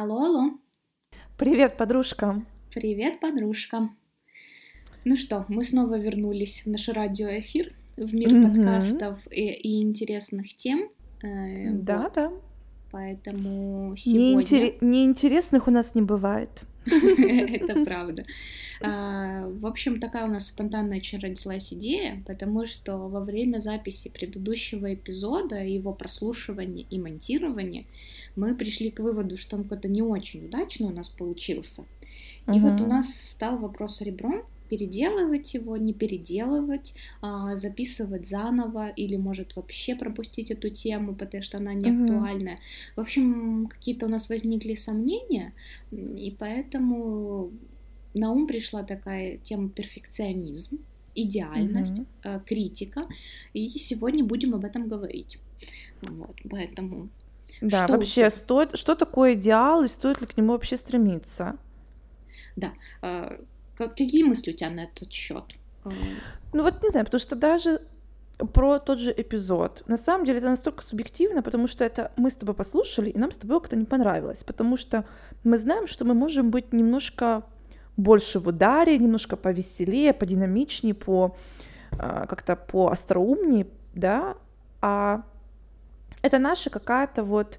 Алло, алло. Привет, подружка. Привет, подружка. Ну что, мы снова вернулись в наш радиоэфир, в мир Мгм. подкастов и, и интересных тем. Э, Да, вот, да. поэтому сегодня... Неинтер- Неинтересных у нас не бывает. Это правда. А, В общем, такая у нас спонтанная очень родилась идея, потому что во время записи предыдущего эпизода, его прослушивания и монтирования, мы пришли к выводу, что он какой-то не очень удачно у нас получился. И вот у нас стал вопрос ребром, переделывать его, не переделывать, а, записывать заново или, может, вообще пропустить эту тему, потому что она не актуальная. В общем, какие-то у нас возникли сомнения, и поэтому на ум пришла такая тема перфекционизм, идеальность, э, критика, и сегодня будем об этом говорить. Вот, поэтому Да, что у вообще, тебя? стоит, что такое идеал и стоит ли к нему вообще стремиться? Да, э, как- какие мысли у тебя на этот счет? Э, Ну вот не знаю, потому что даже про тот же эпизод. На самом деле это настолько субъективно, потому что это мы с тобой послушали, и нам с тобой как-то не понравилось. Потому что мы знаем, что мы можем быть немножко больше в ударе, немножко повеселее, подинамичнее, по а, как-то по остроумнее, да, а это наша какая-то вот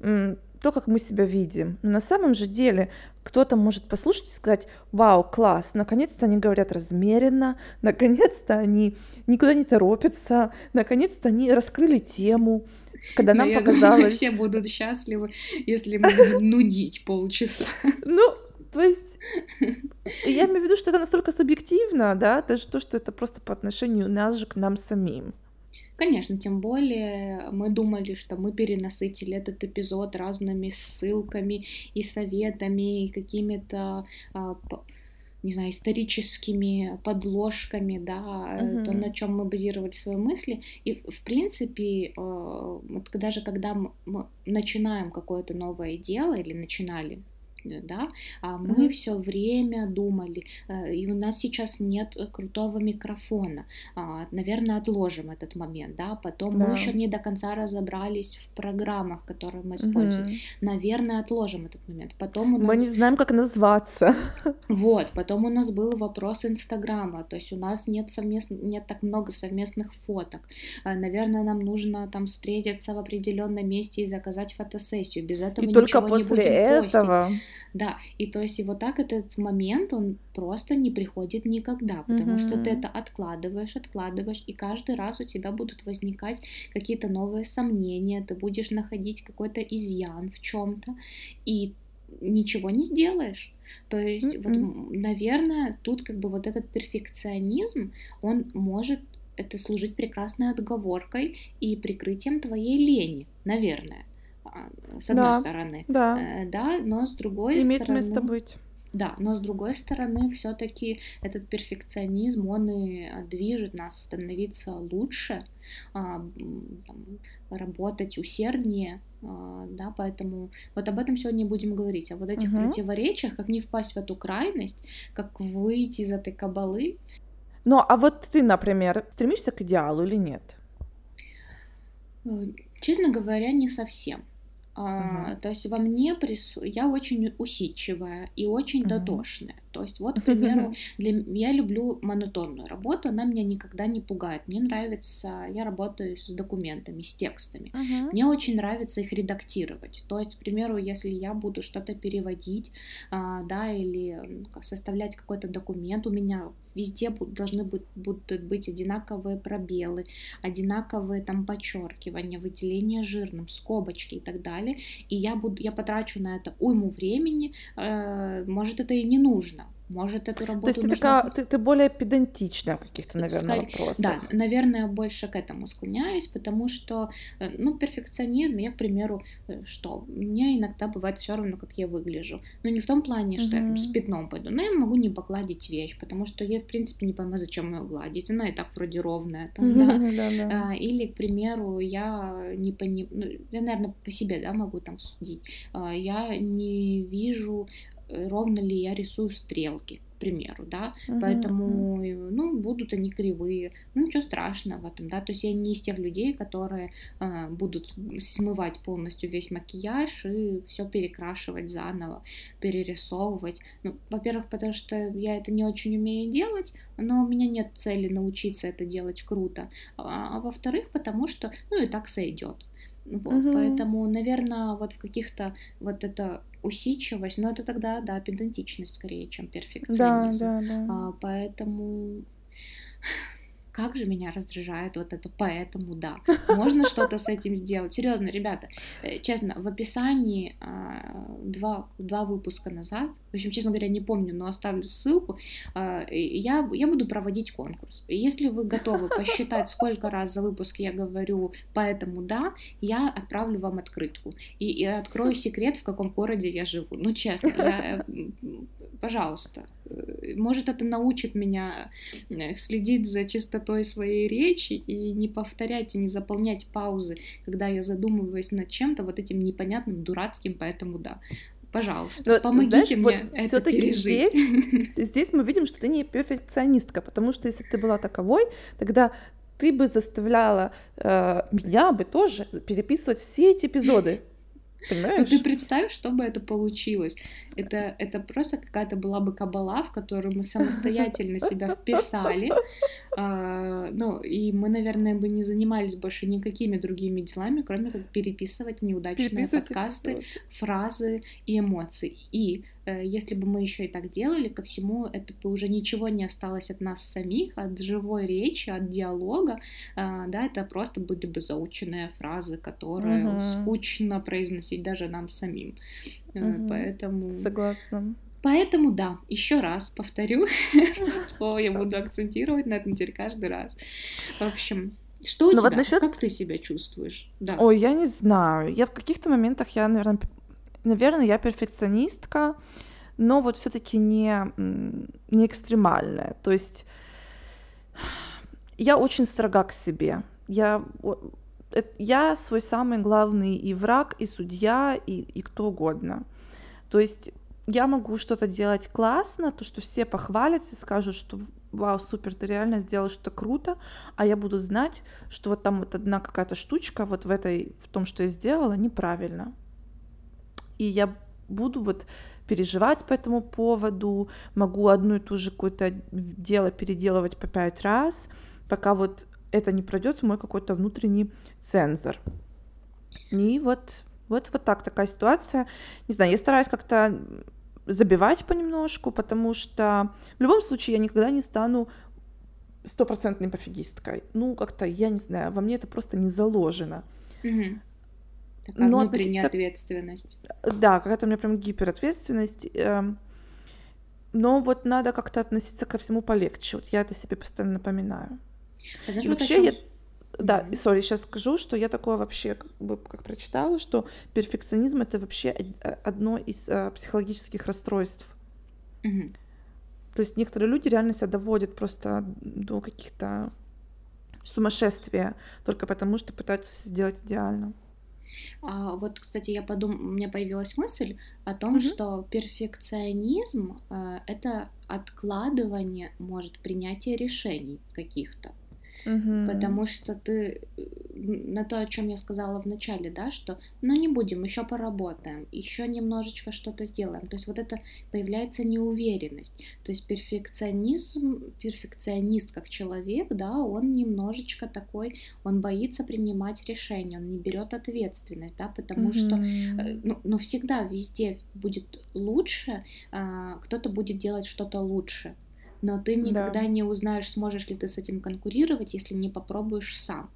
то, как мы себя видим. Но на самом же деле кто-то может послушать и сказать, вау, класс, наконец-то они говорят размеренно, наконец-то они никуда не торопятся, наконец-то они раскрыли тему, когда Но нам я думаю, показалось... все будут счастливы, если мы будем нудить полчаса. Ну, то есть, я имею в виду, что это настолько субъективно, да, даже то, что это просто по отношению нас же к нам самим. Конечно, тем более мы думали, что мы перенасытили этот эпизод разными ссылками и советами, и какими-то, а, не знаю, историческими подложками, да, э, то, на чем мы базировали свои мысли. И, в принципе, э, даже когда мы начинаем какое-то новое дело или начинали, да, а мы Мгм. все время думали, э, и у нас сейчас нет крутого микрофона, а, наверное, отложим этот момент, да, потом мы Да. еще не до конца разобрались в программах, которые мы используем, Мгм. наверное, отложим этот момент, потом у Мы не нас, знаем, как назваться. вот, потом у нас был вопрос Инстаграма, то есть у нас нет совместно, нет так много совместных фоток, А, наверное, нам нужно там встретиться в определенном месте и заказать фотосессию, без этого И только ничего не после будем постить. Да, и то есть и вот так этот момент, он просто не приходит никогда, потому что ты это откладываешь, откладываешь, и каждый раз у тебя будут возникать какие-то новые сомнения, ты будешь находить какой-то изъян в чем-то, и ничего не сделаешь. То есть, вот, Мгм. м, наверное, тут как бы вот этот перфекционизм, он может это служить прекрасной отговоркой и прикрытием твоей лени, наверное, с одной Да, стороны. да, Э, да, но с другой имеет место стороны, быть. да, но с другой стороны, все-таки этот перфекционизм, он и а, движет нас становиться лучше, а, работать усерднее, а, да, поэтому вот об этом сегодня будем говорить, о вот этих Мгм. противоречиях, как не впасть в эту крайность, как выйти из этой кабалы. Ну, а вот ты, например, стремишься к идеалу или нет? Э, Честно говоря, не совсем. Мгм. то есть во мне прису... я очень усидчивая и очень Мгм. дотошная. То есть вот, к примеру, для... я люблю монотонную работу, она меня никогда не пугает. Мне нравится, я работаю с документами, с текстами. Мгм. Мне очень нравится их редактировать. То есть, к примеру, если я буду что-то переводить, а, да, или составлять какой-то документ, у меня везде должны быть, будут быть одинаковые пробелы, одинаковые там подчеркивания, выделение жирным, скобочки и так далее. И я буду, я потрачу на это уйму времени, э, может это и не нужно, может эту То есть работу ты нужно такая, ты, ты более педантичная в каких-то, наверное, Скорее- Да, вопросах. наверное, больше к этому склоняюсь, потому что, э, ну, перфекционизм, я, к примеру, э, что, мне иногда бывает все равно, как я выгляжу. Но не в том плане, что я там с пятном пойду, но я могу не погладить вещь, потому что я, в принципе, не пойму, зачем ее гладить, она и так вроде ровная, там, да. Да-да. А, Или, к примеру, я не пони... ну, я, наверное, по себе, да, могу там судить. А, Я не вижу ровно ли я рисую стрелки, к примеру, да, uh-huh, поэтому, uh-huh. ну, будут они кривые, ну, ничего страшного в этом, да, то есть я не из тех людей, которые э, будут смывать полностью весь макияж и все перекрашивать заново, перерисовывать, ну, во-первых, потому что я это не очень умею делать, но у меня нет цели научиться это делать круто, а, а во-вторых, потому что, ну, и так сойдет, вот, угу. поэтому, наверное, вот в каких-то вот это усидчивость, но это тогда, да, педантичность скорее, чем перфекционизм. Да, да, да. А, поэтому как же меня раздражает вот это, поэтому да, можно что-то с этим сделать. Серьезно, ребята, э, честно, в описании а, два, два выпуска назад, в общем, честно говоря, не помню, но оставлю ссылку, а, я, я буду проводить конкурс. Если вы готовы посчитать, сколько раз за выпуск я говорю поэтому да, я отправлю вам открытку и, и открою секрет, в каком городе я живу. Ну, честно, я, пожалуйста, э, может это научит меня э, следить за чистотой своей речи и не повторять и не заполнять паузы, когда я задумываюсь над чем-то вот этим непонятным, дурацким, поэтому да. Пожалуйста, Но, помогите знаешь, мне вот это пережить. Здесь, здесь мы видим, что ты не перфекционистка, потому что если бы ты была таковой, тогда ты бы заставляла э, меня бы тоже переписывать все эти эпизоды. Понимаешь? Ну ты представь, что бы это получилось. Это, это просто какая-то была бы кабала, в которую мы самостоятельно себя вписали. А, ну, и мы, наверное, бы не занимались больше никакими другими делами, кроме как переписывать неудачные переписывать подкасты, фразы и эмоции. И если бы мы еще и так делали, ко всему это бы уже ничего не осталось от нас самих, от живой речи, от диалога, а, да, это просто были бы заученные фразы, которые угу. скучно произносить даже нам самим. Угу. Поэтому... Согласна. Поэтому да, еще раз повторю, что я буду акцентировать на этом теперь каждый раз. В общем, что у Но ну тебя? Вот насчет... Как ты себя чувствуешь? Да. Ой, я не знаю. Я в каких-то моментах я, наверное, наверное, я перфекционистка, но вот все-таки не, не экстремальная. То есть я очень строга к себе. Я, я свой самый главный и враг, и судья, и, и кто угодно. То есть я могу что-то делать классно, то, что все похвалятся, скажут, что вау, супер, ты реально сделал что-то круто, а я буду знать, что вот там вот одна какая-то штучка вот в этой, в том, что я сделала, неправильно и я буду вот переживать по этому поводу, могу одну и ту же какое-то дело переделывать по пять раз, пока вот это не пройдет мой какой-то внутренний цензор. И вот, вот, вот так такая ситуация. Не знаю, я стараюсь как-то забивать понемножку, потому что в любом случае я никогда не стану стопроцентной пофигисткой. Ну, как-то, я не знаю, во мне это просто не заложено. Mm-hmm. Такая Но внутренняя относиться... ответственность. Да, какая-то у меня прям гиперответственность. Эм, но вот надо как-то относиться ко всему полегче. Вот я это себе постоянно напоминаю. А знаешь, вообще, вот я... Да, mm-hmm. сори, сейчас скажу, что я такое вообще как, бы, как прочитала, что перфекционизм это вообще одно из э, психологических расстройств. Mm-hmm. То есть некоторые люди реально себя доводят просто до каких-то сумасшествия только потому, что пытаются все сделать идеально. А, вот, кстати, я подумала, у меня появилась мысль о том, mm-hmm. что перфекционизм э, это откладывание, может, принятия решений каких-то. Угу. Потому что ты на то, о чем я сказала в начале, да, что ну не будем, еще поработаем, еще немножечко что-то сделаем. То есть вот это появляется неуверенность. То есть перфекционизм, перфекционист как человек, да, он немножечко такой, он боится принимать решения, он не берет ответственность, да, потому угу. что э, ну, ну всегда везде будет лучше, а, кто-то будет делать что-то лучше но ты никогда да. не узнаешь, сможешь ли ты с этим конкурировать, если не попробуешь сам,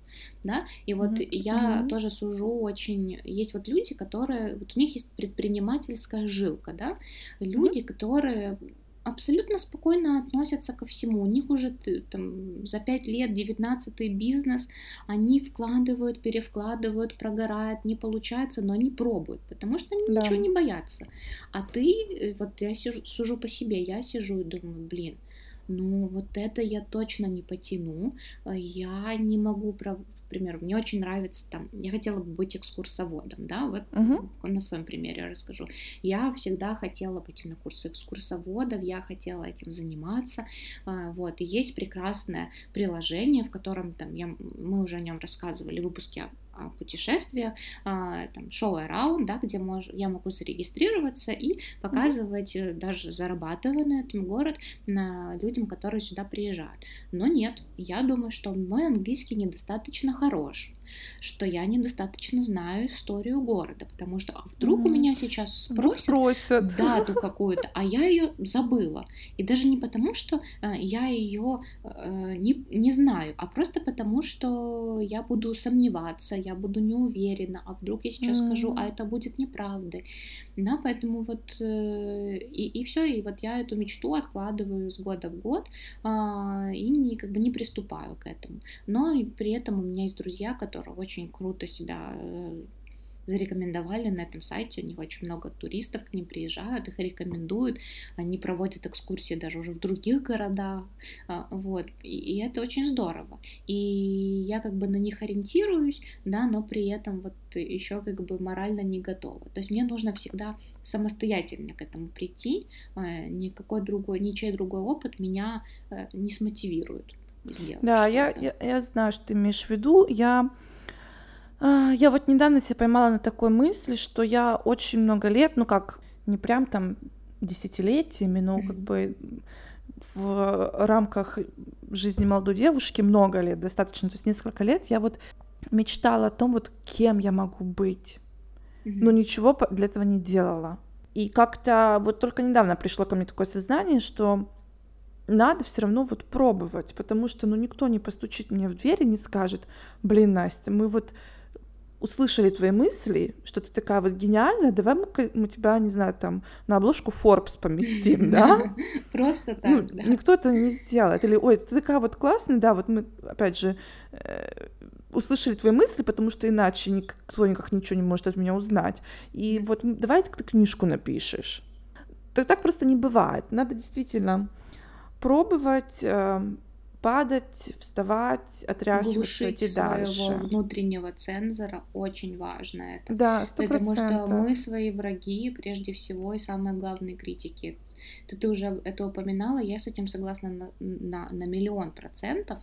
да, и вот mm-hmm. я mm-hmm. тоже сужу очень, есть вот люди, которые, вот у них есть предпринимательская жилка, да, люди, mm-hmm. которые абсолютно спокойно относятся ко всему. У них уже там, за пять лет девятнадцатый бизнес, они вкладывают, перевкладывают, прогорают, не получается, но они пробуют, потому что они да. ничего не боятся. А ты, э, вот я сижу, сужу по себе, я сижу и думаю, блин, ну вот это я точно не потяну, э, я не могу примеру, мне очень нравится там, я хотела бы быть экскурсоводом, да, вот Мгм. на своем примере расскажу. Я всегда хотела пойти на курсы экскурсоводов, я хотела этим заниматься, а, вот, и есть прекрасное приложение, в котором там я, мы уже о нем рассказывали в выпуске путешествиях, а, там, шоу Around, да, где мож, я могу зарегистрироваться и показывать, э, даже зарабатывая на этом город, на людям, которые сюда приезжают. Но нет, я думаю, что мой английский недостаточно хорош, что я недостаточно знаю историю города, потому что а вдруг у Мгм. меня сейчас спросят спросят. дату какую-то, а я ее забыла. И даже не потому, что э, я ее не, не знаю, а просто потому, что я буду сомневаться, я буду не уверена, а вдруг я сейчас скажу, а это будет неправдой. Да, поэтому вот э, и, и все, и вот я эту мечту откладываю с года в год а, и не, как бы не приступаю к этому. Но при этом у меня есть друзья, которые очень круто себя э, зарекомендовали на этом сайте, у них очень много туристов к ним приезжают, их рекомендуют, они проводят экскурсии даже уже в других городах, а, вот, и, это очень здорово. И я как бы на них ориентируюсь, да, но при этом вот еще как бы морально не готова. То есть мне нужно всегда самостоятельно к этому прийти, а, никакой другой, ничей другой опыт меня э, не смотивирует сделать Да, я, я, я знаю, что ты имеешь в виду. Я, а, я вот недавно себя поймала на такой мысли, что я очень много лет, ну как, не прям там десятилетиями, но как Мгм. бы в рамках жизни молодой девушки много лет, достаточно, то есть несколько лет, я вот мечтала о том, вот кем я могу быть, но Мгм. ничего по- для этого не делала. И как-то вот только недавно пришло ко мне такое сознание, что надо все равно вот пробовать, потому что, ну, никто не постучит мне в дверь и не скажет, блин, Настя, мы вот услышали твои мысли, что ты такая вот гениальная, давай мы, мы тебя, не знаю, там, на обложку Forbes поместим, да? Просто Ну, так, да. никто этого не сделает. Или, ой, ты такая вот классная, да, вот мы, опять же, э, услышали твои мысли, потому что иначе никто никак ничего не может от меня узнать. И вот давай ты книжку напишешь. Так, так просто не бывает. Надо действительно пробовать, э, падать, вставать, отряхиваться, идти своего дальше. внутреннего цензора очень важно это. Да, сто Потому что мы свои враги прежде всего и самые главные критики. Ты, ты уже это упоминала, я с этим согласна на, на, на миллион процентов.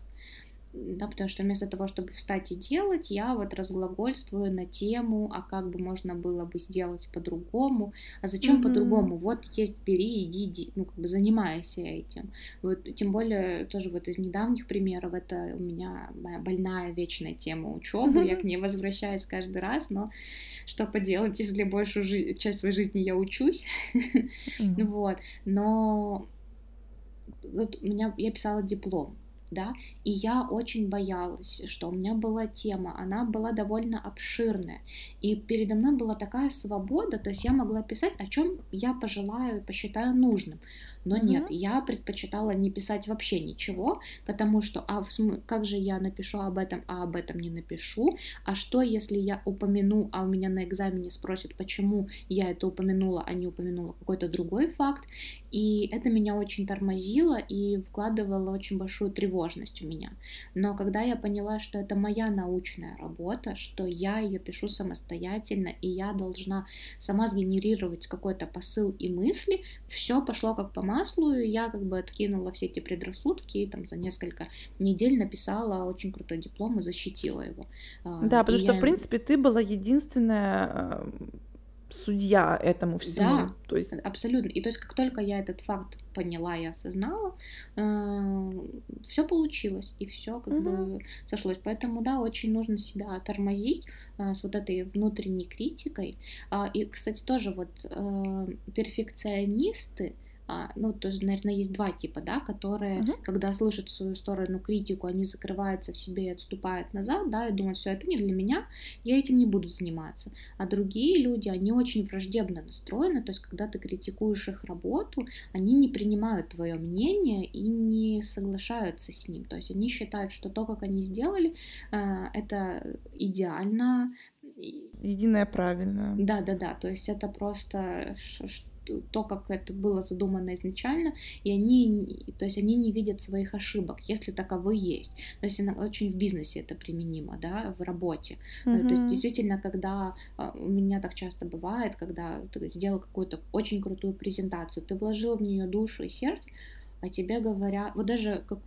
Да, потому что вместо того, чтобы встать и делать, я вот разглагольствую на тему, а как бы можно было бы сделать по-другому, а зачем Мгм. по-другому? Вот есть, бери, иди, иди, ну, как бы занимайся этим. Вот, тем более, тоже вот из недавних примеров, это у меня моя больная вечная тема учебы, я к ней возвращаюсь каждый раз, но что поделать, если большую жи- часть своей жизни я учусь, Мгм. вот, но вот у меня, я писала диплом, да, и я очень боялась, что у меня была тема, она была довольно обширная, и передо мной была такая свобода, то есть я могла писать, о чем я пожелаю, посчитаю нужным, но Мгм. нет, я предпочитала не писать вообще ничего, потому что, а в смы- как же я напишу об этом, а об этом не напишу, а что, если я упомяну, а у меня на экзамене спросят, почему я это упомянула, а не упомянула какой-то другой факт, и это меня очень тормозило и вкладывало очень большую тревожность в меня. Но когда я поняла, что это моя научная работа, что я ее пишу самостоятельно, и я должна сама сгенерировать какой-то посыл и мысли, все пошло как по маслу, и я как бы откинула все эти предрассудки, и там за несколько недель написала очень крутой диплом и защитила его. А, Да, и потому что, я- в принципе, ты была единственная э, судья этому всему. Да, То есть, Абсолютно. И то есть, как только я этот факт поняла и осознала, все получилось, и все как Мгм. бы сошлось. Поэтому, да, очень нужно себя тормозить э, с вот этой внутренней критикой. А, И, кстати, тоже вот э, перфекционисты, ну, тоже, наверное, есть два типа, да, которые, Мгм. когда слышат в свою сторону критику, они закрываются в себе и отступают назад, да, и думают, все, это не для меня, я этим не буду заниматься. А другие люди, они очень враждебно настроены, то есть когда ты критикуешь их работу, они не принимают твое мнение и не соглашаются с ним. То есть они считают, что то, как они сделали, э, это идеально. Единое правильное. Да, да, да. То есть это просто то, как это было задумано изначально, и они, то есть они не видят своих ошибок, если таковые есть. То есть очень в бизнесе это применимо, да, в работе. Mm-hmm. То есть действительно, когда а, у меня так часто бывает, когда ты сделал какую-то очень крутую презентацию, ты вложил в нее душу и сердце, а тебе говорят, вот даже как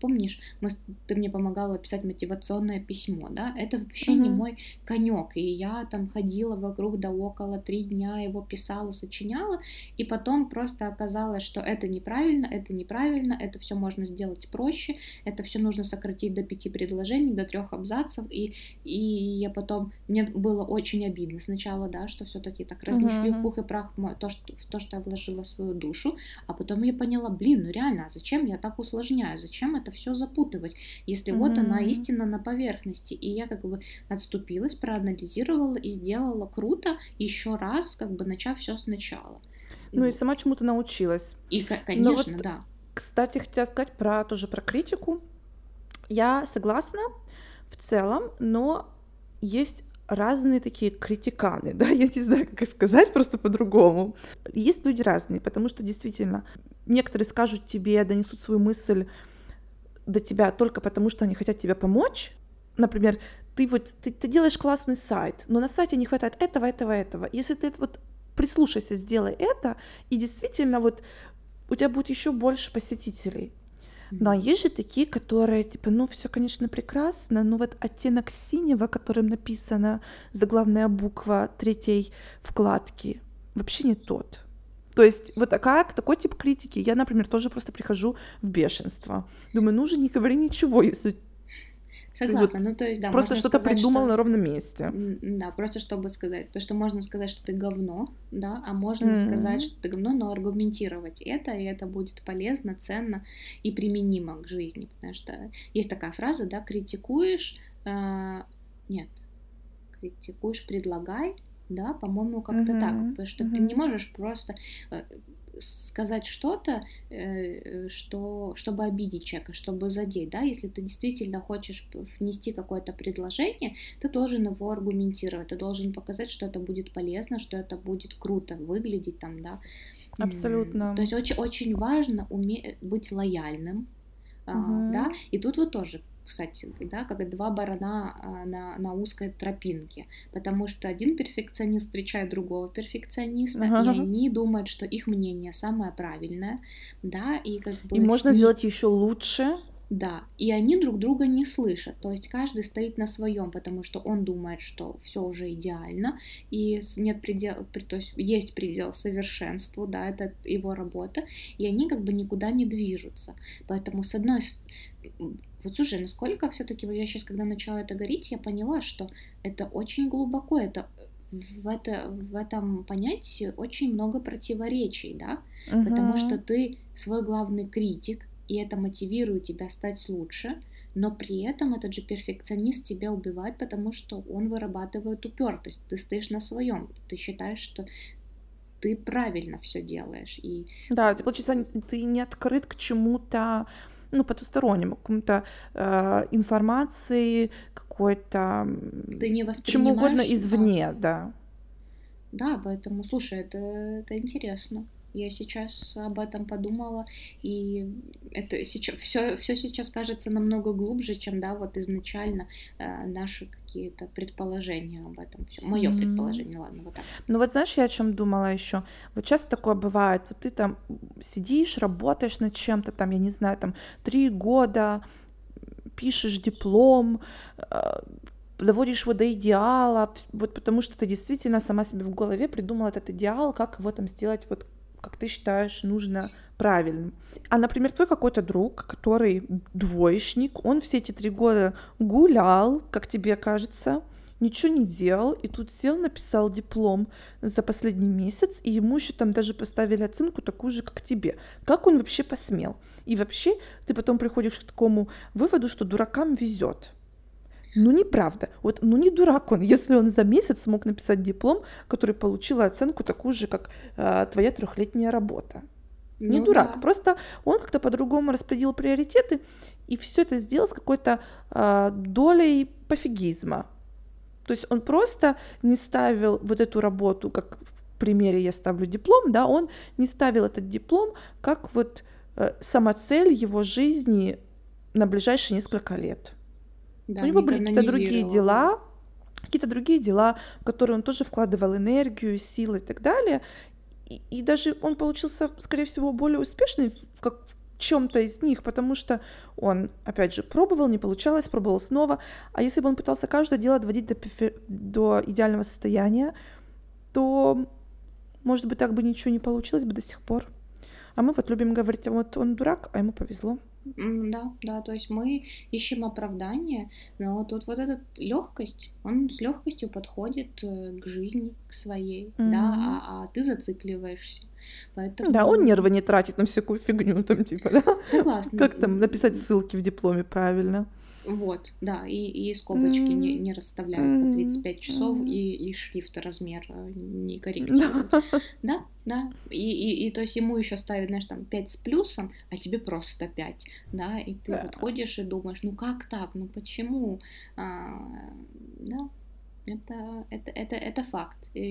помнишь, мы, ты мне помогала писать мотивационное письмо, да, это вообще mm-hmm. не мой конек, и я там ходила вокруг да около три дня его писала, сочиняла, и потом просто оказалось, что это неправильно, это неправильно, это все можно сделать проще, это все нужно сократить до пяти предложений, до трех абзацев, и, и я потом, мне было очень обидно сначала, да, что все-таки так разнесли mm-hmm. в пух и прах то что, в то, что я вложила в свою душу, а потом я поняла, блин, ну реально, а зачем я так усложняю, зачем зачем это все запутывать, если mm-hmm. вот она истина на поверхности. И я как бы отступилась, проанализировала и сделала круто еще раз, как бы начав все сначала. Ну и сама чему-то научилась. И, конечно, вот, да. Кстати, хотела сказать про тоже про критику. Я согласна в целом, но есть разные такие критиканы, да, я не знаю, как сказать просто по-другому. Есть люди разные, потому что действительно некоторые скажут тебе, донесут свою мысль до тебя только потому, что они хотят тебе помочь. Например, ты вот ты, ты делаешь классный сайт, но на сайте не хватает этого, этого, этого. Если ты вот прислушайся, сделай это, и действительно вот у тебя будет еще больше посетителей. А есть же такие, которые типа, ну все, конечно, прекрасно, но вот оттенок синего, которым написана заглавная буква третьей вкладки, вообще не тот. То есть вот такая, такой тип критики. Я, например, тоже просто прихожу в бешенство. Думаю, ну уже не говори ничего, если Согласна, вот ну то есть, да. Просто что-то придумал что... на ровном месте. Да, просто чтобы сказать, потому что можно сказать, что ты говно, да, а можно mm-hmm. сказать, что ты говно, но аргументировать это, и это будет полезно, ценно и применимо к жизни, потому что есть такая фраза, да, критикуешь, э, нет, критикуешь, предлагай, да, по-моему, как-то uh-huh, так, потому что uh-huh. ты не можешь просто э, сказать что-то, э, что, чтобы обидеть человека, чтобы задеть, да, если ты действительно хочешь внести какое-то предложение, ты должен его аргументировать, ты должен показать, что это будет полезно, что это будет круто выглядеть там, да. Абсолютно. То есть очень, очень важно уметь быть лояльным, uh-huh. да, и тут вот тоже кстати, да, как два барана а, на, на узкой тропинке, потому что один перфекционист встречает другого перфекциониста, ага. и они думают, что их мнение самое правильное, да, и как бы... И можно сделать еще лучше. Да, и они друг друга не слышат, то есть каждый стоит на своем, потому что он думает, что все уже идеально, и нет предела, то есть есть предел совершенству, да, это его работа, и они как бы никуда не движутся. Поэтому с одной вот слушай, насколько все-таки вот я сейчас, когда начала это говорить, я поняла, что это очень глубоко, это в, это, в этом понятии очень много противоречий, да, угу. потому что ты свой главный критик, и это мотивирует тебя стать лучше, но при этом этот же перфекционист тебя убивает, потому что он вырабатывает упертость. Ты стоишь на своем, ты считаешь, что ты правильно все делаешь. И... Да, получается, ты не открыт к чему-то ну, потустороннему, какому-то э, информации, какой-то Ты не чему угодно извне, да. да. Да, поэтому, слушай, это, это интересно. Я сейчас об этом подумала, и это сейчас все, все сейчас кажется намного глубже, чем да, вот изначально э, наши какие-то предположения об этом. Мое mm-hmm. предположение, ладно, вот так. Ну вот знаешь, я о чем думала еще. Вот часто такое бывает, вот ты там сидишь, работаешь над чем-то, там, я не знаю, там три года, пишешь диплом, э, доводишь его до идеала, вот потому что ты действительно сама себе в голове придумала этот идеал, как его там сделать вот как ты считаешь, нужно правильным. А, например, твой какой-то друг, который двоечник, он все эти три года гулял, как тебе кажется, ничего не делал, и тут сел, написал диплом за последний месяц, и ему еще там даже поставили оценку такую же, как тебе. Как он вообще посмел? И вообще ты потом приходишь к такому выводу, что дуракам везет. Ну, неправда. Вот, ну, не дурак он, если он за месяц смог написать диплом, который получил оценку такую же, как э, твоя трехлетняя работа. Ну, не дурак, да. просто он как-то по-другому распределил приоритеты и все это сделал с какой-то э, долей пофигизма. То есть он просто не ставил вот эту работу как примере я ставлю диплом, да, он не ставил этот диплом как вот э, самоцель его жизни на ближайшие несколько лет. Да, У него не были какие-то другие дела, какие-то другие дела, в которые он тоже вкладывал энергию, силы и так далее. И, и даже он получился, скорее всего, более успешный в, как, в чем-то из них, потому что он, опять же, пробовал, не получалось, пробовал снова. А если бы он пытался каждое дело доводить до, до идеального состояния, то, может быть, так бы ничего не получилось бы до сих пор. А мы вот любим говорить, а вот он дурак, а ему повезло. Да, да, то есть мы ищем оправдание, но тут вот эта легкость, он с легкостью подходит э, к жизни, к своей, да, Мгм. а, а ты зацикливаешься. Да, он Поэтому нервы не тратит на всякую фигню, там, типа, да? согласна. Как там написать ссылки в дипломе правильно? Вот, да, и, и скобочки не, М, не расставляют по мгм, 35 часов мгм. и, и шрифт размер э, не корректируют. Да. Да, да. И, и, и то есть ему еще ставят, знаешь, там 5 с плюсом, а тебе просто 5, да, и ты вот ходишь и думаешь, ну как так, ну почему? А, это, это, это, это факт. И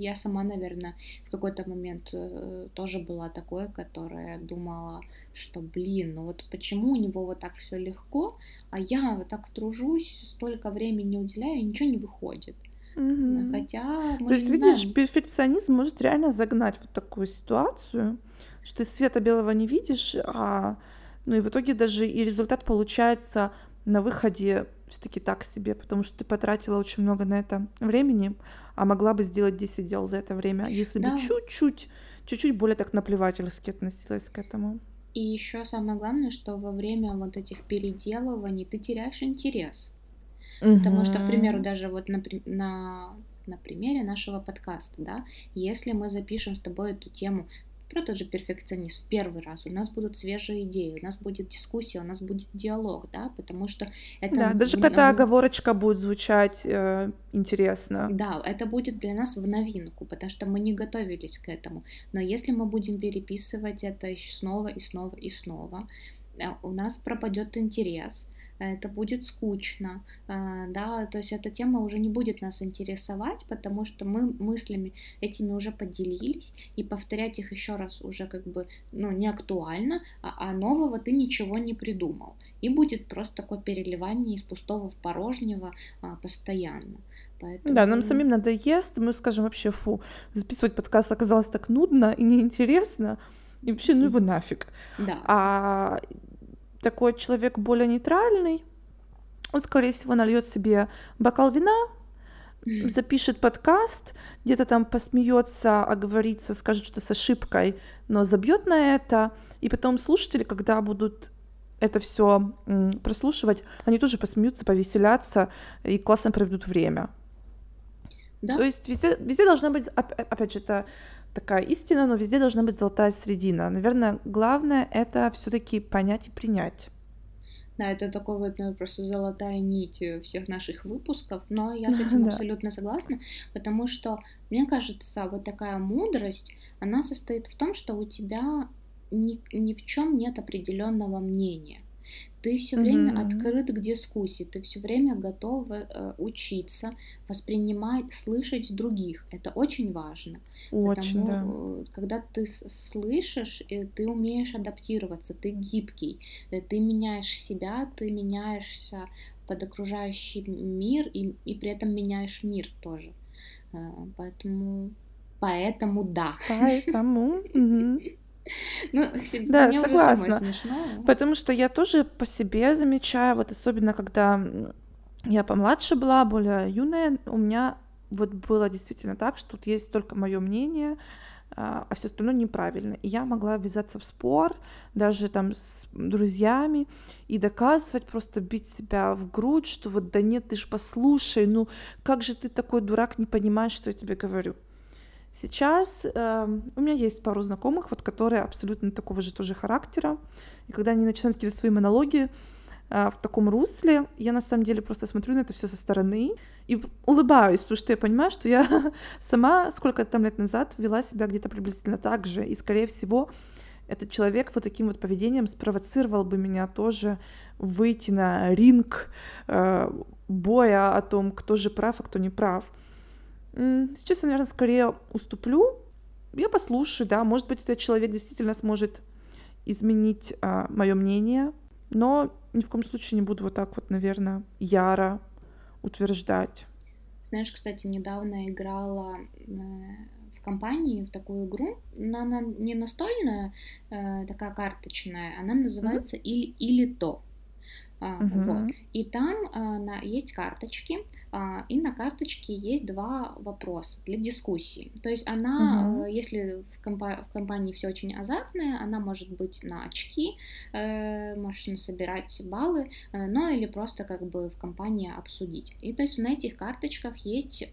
я сама, наверное, в какой-то момент э, тоже была такой, которая думала, что, блин, ну вот почему у него вот так все легко, а я вот так тружусь, столько времени уделяю, и ничего не выходит. Мгм. Хотя мы То есть, видишь, знаем. перфекционизм может реально загнать вот такую ситуацию, что ты света белого не видишь, а ну и в итоге даже и результат получается на выходе все-таки так себе, потому что ты потратила очень много на это времени, а могла бы сделать 10 дел за это время, если бы Да, чуть-чуть, чуть-чуть более так наплевательски относилась к этому. И еще самое главное, что во время вот этих переделываний ты теряешь интерес. Потому что, к примеру, даже вот на, на, на примере нашего подкаста, да, если мы запишем с тобой эту тему про тот же перфекционизм в первый раз, у нас будут свежие идеи, у нас будет дискуссия, у нас будет диалог, да, потому что это Да, даже в- какая-то в- оговорочка будет звучать э, интересно. Да, это будет для нас в новинку, потому что мы не готовились к этому. Но если мы будем переписывать это снова и снова и снова, э, у нас пропадет интерес, это будет скучно, а, да, то есть эта тема уже не будет нас интересовать, потому что мы мыслями этими уже поделились, и повторять их еще раз уже как бы, ну, не актуально, а, а нового ты ничего не придумал. И будет просто такое переливание из пустого в порожнего а, постоянно. Да, нам Поэтому, самим надоест, мы скажем вообще, фу, записывать подкаст оказалось так нудно и неинтересно, и вообще, ну его нафиг. да, А такой человек более нейтральный, он, скорее всего, нальет себе бокал вина, запишет подкаст, где-то там посмеется, оговорится, скажет, что с ошибкой, но забьет на это, и потом слушатели, когда будут это все прослушивать, они тоже посмеются, повеселятся и классно проведут время. То да, есть везде, везде должна быть, оп- опять же, это такая истина, но везде должна быть золотая средина. Наверное, главное это все-таки понять и принять. да, это такой вот наверное, просто золотая нить э, всех наших выпусков, но я с этим Да. абсолютно согласна, потому что, мне кажется, вот такая мудрость, она состоит в том, что у тебя ни, ни в чем нет определенного мнения. Ты все время Мгм. открыт к дискуссии, ты все время готов э, учиться, воспринимать, слышать других. Это очень важно. Очень, да. Потому, э, когда ты слышишь, э, ты умеешь адаптироваться, ты гибкий, э, ты меняешь себя, ты меняешься под окружающий мир и, и при этом меняешь мир тоже. Поэтому, поэтому да. Поэтому. мгм. Ну, Да, мне уже самое согласна. смешное. Потому что я тоже по себе замечаю, вот особенно когда я помладше была, более юная, у меня вот было действительно так, что тут есть только мое мнение, а все остальное неправильно. И я могла ввязаться в спор даже там с друзьями и доказывать, просто бить себя в грудь, что вот да нет, ты ж послушай, ну как же ты такой дурак, не понимаешь, что я тебе говорю. Сейчас эм, у меня есть пару знакомых, вот которые абсолютно такого же тоже характера. И когда они начинают какие-то свои монологи а, в таком русле, я на самом деле просто смотрю на это все со стороны и улыбаюсь, потому что я понимаю, что я сама сколько там лет назад вела себя где-то приблизительно так же. И, скорее всего, этот человек вот таким вот поведением спровоцировал бы меня тоже выйти на ринг э, боя о том, кто же прав, а кто не прав. Сейчас я, наверное, скорее уступлю. Я послушаю, да, может быть, этот человек действительно сможет изменить а, мое мнение, но ни в коем случае не буду вот так вот, наверное, яро утверждать. Знаешь, кстати, недавно играла э, в компании в такую игру, но она не настольная, э, такая карточная, она называется mm-hmm. или, или то. Uh, uh-huh. вот. И там uh, на, есть карточки, и на карточке есть два вопроса для дискуссии. То есть она, угу. если в, компа- в компании все очень азартное, она может быть на очки, э, можешь собирать баллы, э, но или просто как бы в компании обсудить. И то есть на этих карточках есть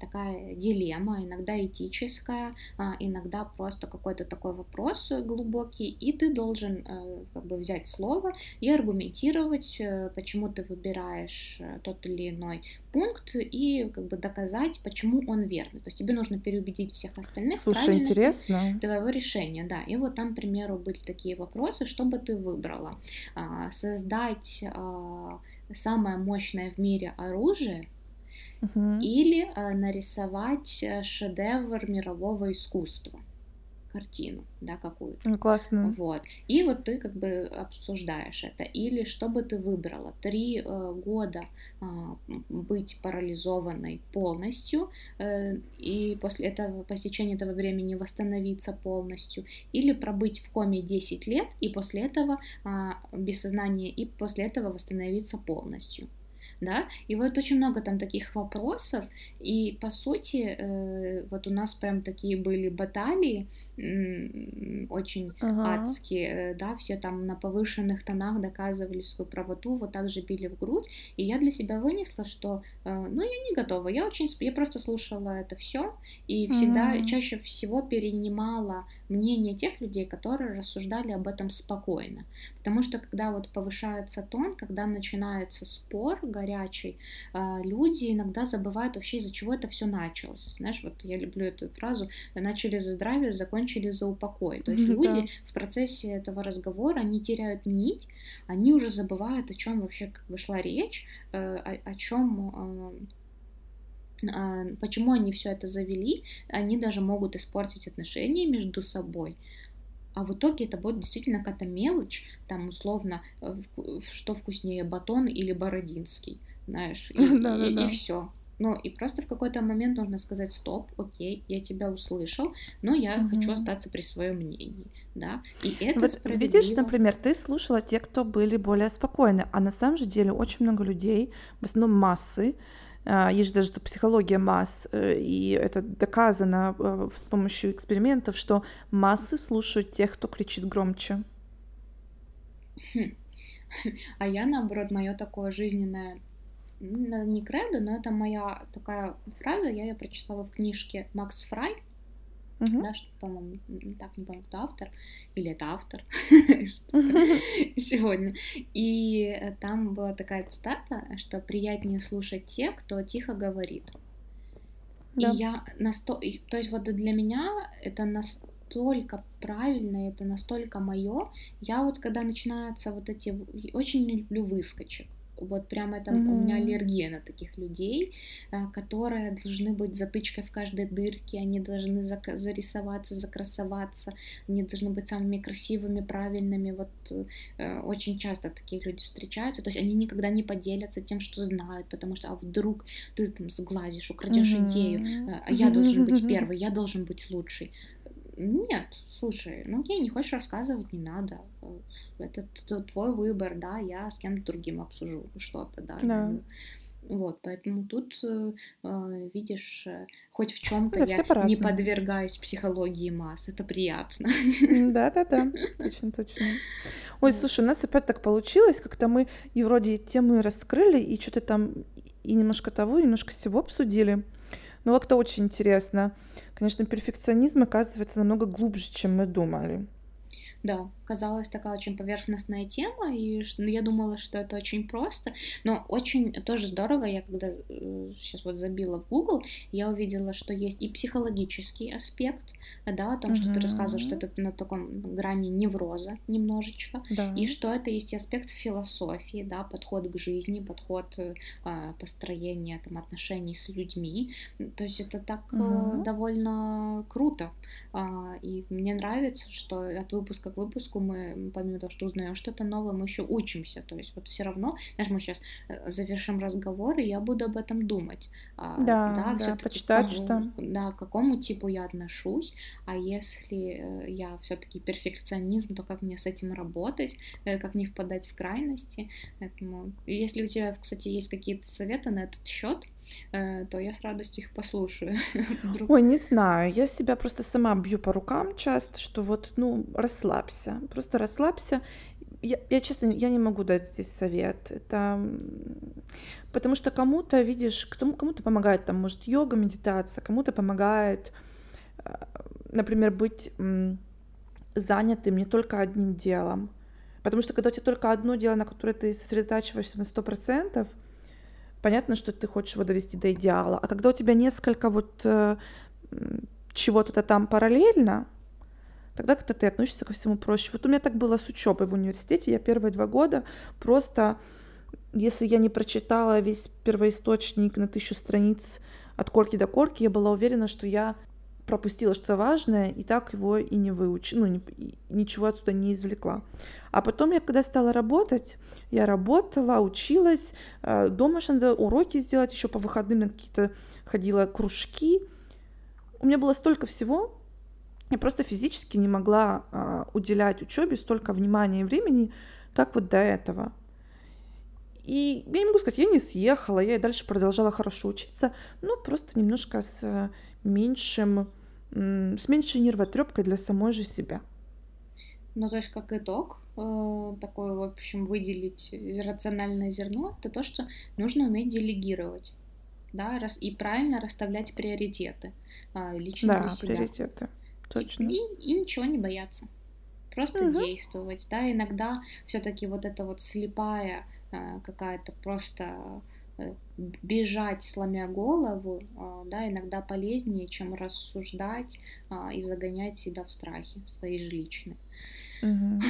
такая дилемма, иногда этическая, э, иногда просто какой-то такой вопрос глубокий, и ты должен как бы взять слово и аргументировать, почему ты выбираешь тот или иной иной пункт и как бы доказать, почему он верный. То есть тебе нужно переубедить всех остальных Слушай, в интересно. твоего решения. Да, и вот там, к примеру, были такие вопросы, что бы ты выбрала? А, создать а, самое мощное в мире оружие, угу. или а, нарисовать э, шедевр мирового искусства картину, да, какую-то. Ну, классно. Вот. И вот ты как бы обсуждаешь это. Или что бы ты выбрала? Три э, года э, быть парализованной полностью э, и после этого, по стечении этого времени восстановиться полностью. Или пробыть в коме 10 лет и после этого э, без сознания и после этого восстановиться полностью да, и вот очень много там таких вопросов, и по сути э, вот у нас прям такие были баталии, очень ага. адские, э, да, все там на повышенных тонах доказывали свою правоту, вот так же били в грудь, и я для себя вынесла, что, э, ну, я не готова, я очень, я просто слушала это все, и всегда, mm чаще всего перенимала мнение тех людей, которые рассуждали об этом спокойно, потому что когда вот повышается тон, когда начинается спор горячий, э, люди иногда забывают вообще, из-за чего это все началось, знаешь, вот я люблю эту фразу, начали за здравие, закончили закончили за упокой. То есть люди да. в процессе этого разговора, они теряют нить, они уже забывают, о чем вообще как бы шла речь, э, о, о чем э, а, почему они все это завели, они даже могут испортить отношения между собой. А в итоге это будет действительно какая-то мелочь, там условно, э, что вкуснее, батон или бородинский, знаешь, и, и, и все. Ну, и просто в какой-то момент нужно сказать, стоп, окей, я тебя услышал, но я угу. хочу остаться при своем мнении, да, и это вот справедливо. Видишь, например, ты слушала те, кто были более спокойны, а на самом же деле очень много людей, в основном массы, а, есть же даже психология масс, э, и это доказано э, с помощью экспериментов, что массы слушают тех, кто кричит громче. Хм. А я, наоборот, мое такое жизненное не кредо, но это моя такая фраза, я ее прочитала в книжке Макс Фрай, uh-huh. да, что, по-моему, так не помню, кто автор, или это автор сегодня. И там была такая цитата, что приятнее слушать тех, кто тихо говорит. Да. И я настолько, то есть вот для меня это настолько правильно, это настолько мое. Я вот когда начинаются вот эти, очень люблю выскочек. Вот прям это mm-hmm. у меня аллергия на таких людей, а, которые должны быть затычкой в каждой дырке, они должны зарисоваться, закрасоваться, они должны быть самыми красивыми, правильными. Вот э, очень часто такие люди встречаются, то есть они никогда не поделятся тем, что знают, потому что а вдруг ты там сглазишь, украдешь mm-hmm. идею, а, а я должен быть первый, я должен быть лучший. Нет, слушай, ну окей, не хочешь рассказывать, не надо. Это, это твой выбор, да, я с кем-то другим обсужу что-то, да. да. Вот, поэтому тут, э, э видишь, э, хоть в чем-то я не подвергаюсь психологии масс, это приятно. Да-да-да, точно, точно. Ой, слушай, у нас опять так получилось, как-то мы и вроде темы раскрыли, и что-то там и немножко того, и немножко всего обсудили. Ну, как-то очень интересно. Конечно, перфекционизм оказывается намного глубже, чем мы думали. Да, казалась такая очень поверхностная тема, и ну, я думала, что это очень просто, но очень тоже здорово, я когда э, сейчас вот забила в Google, я увидела, что есть и психологический аспект, да, о том, что ты рассказываешь, что это на таком грани невроза немножечко, Да. и что это есть и аспект философии, да, подход к жизни, подход э, построения там отношений с людьми, то есть это так э, довольно круто, а, и мне нравится, что от выпуска к выпуску мы, помимо того, что узнаем что-то новое, мы еще учимся. То есть вот все равно, знаешь, мы сейчас э, завершим разговор, и я буду об этом думать. А, да, да, да почитать, к, что... Да, к какому типу я отношусь, а если э, я все-таки перфекционизм, то как мне с этим работать, э, как не впадать в крайности. Поэтому, если у тебя, кстати, есть какие-то советы на этот счет, то я с радостью их послушаю. Ой, не знаю, я себя просто сама бью по рукам часто, что вот, ну, расслабься, просто расслабься. Я, я честно, я не могу дать здесь совет. Это потому что кому-то, видишь, кому- кому-то помогает там, может, йога, медитация, кому-то помогает, э, например, быть занятым не только одним делом. Потому что когда у тебя только одно дело, на которое ты сосредотачиваешься на сто процентов, понятно, что ты хочешь его довести до идеала. А когда у тебя несколько вот э, чего-то там параллельно, тогда как-то ты относишься ко всему проще. Вот у меня так было с учебой в университете. Я первые два года просто, если я не прочитала весь первоисточник на тысячу страниц от корки до корки, я была уверена, что я пропустила что-то важное и так его и не выучила, ну, не, ничего оттуда не извлекла. А потом я, когда стала работать, я работала, училась, э, дома же надо уроки сделать, еще по выходным на какие-то ходила кружки. У меня было столько всего, я просто физически не могла а, уделять учебе столько внимания и времени, как вот до этого. И я не могу сказать, я не съехала, я и дальше продолжала хорошо учиться, но просто немножко с меньшим, с меньшей нервотрепкой для самой же себя. Ну, то есть, как итог, э, такое, в общем, выделить рациональное зерно, это то, что нужно уметь делегировать, да, и правильно расставлять приоритеты а, лично да, для себя. приоритеты, точно. И, и ничего не бояться, просто угу. действовать, да, иногда все-таки вот эта вот слепая а, какая-то просто э, бежать, сломя голову, а, да, иногда полезнее, чем рассуждать и загонять себя в страхи свои же личные. Угу.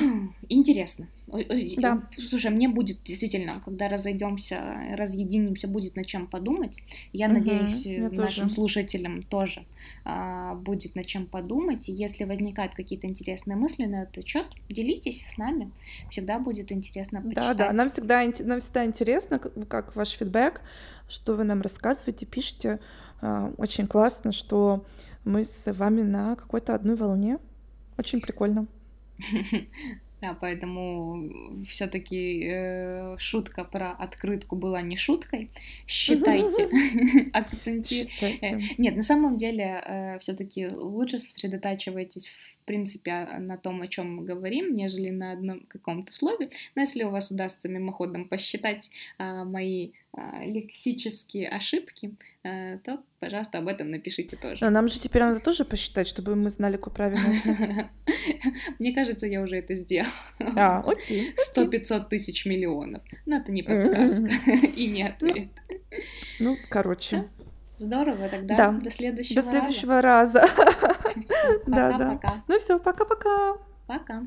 Интересно. Да. Слушай, мне будет действительно, когда разойдемся, разъединимся, будет над чем подумать. Я угу, надеюсь, я нашим тоже. слушателям тоже а, будет над чем подумать. И если возникают какие-то интересные мысли на этот счет, делитесь с нами. Всегда будет интересно почитать. Да, да, нам всегда, нам всегда интересно, как ваш фидбэк, что вы нам рассказываете, пишите. А, очень классно, что мы с вами на какой-то одной волне. Очень прикольно. Да, поэтому все-таки э, шутка про открытку была не шуткой. Считайте, акцентируйте. Э, нет, на самом деле э, все-таки лучше сосредотачивайтесь в принципе, на том, о чем мы говорим, нежели на одном каком-то слове. Но если у вас удастся мимоходом посчитать а, мои а, лексические ошибки, а, то, пожалуйста, об этом напишите тоже. Но нам же теперь надо тоже посчитать, чтобы мы знали, какой правильный Мне кажется, я уже это сделала. А, окей. Сто пятьсот тысяч миллионов. Но это не подсказка и не ответ. Ну, короче. Здорово, тогда да. до следующего раза. До следующего раза. Пока-пока. Ну все, пока-пока. Пока.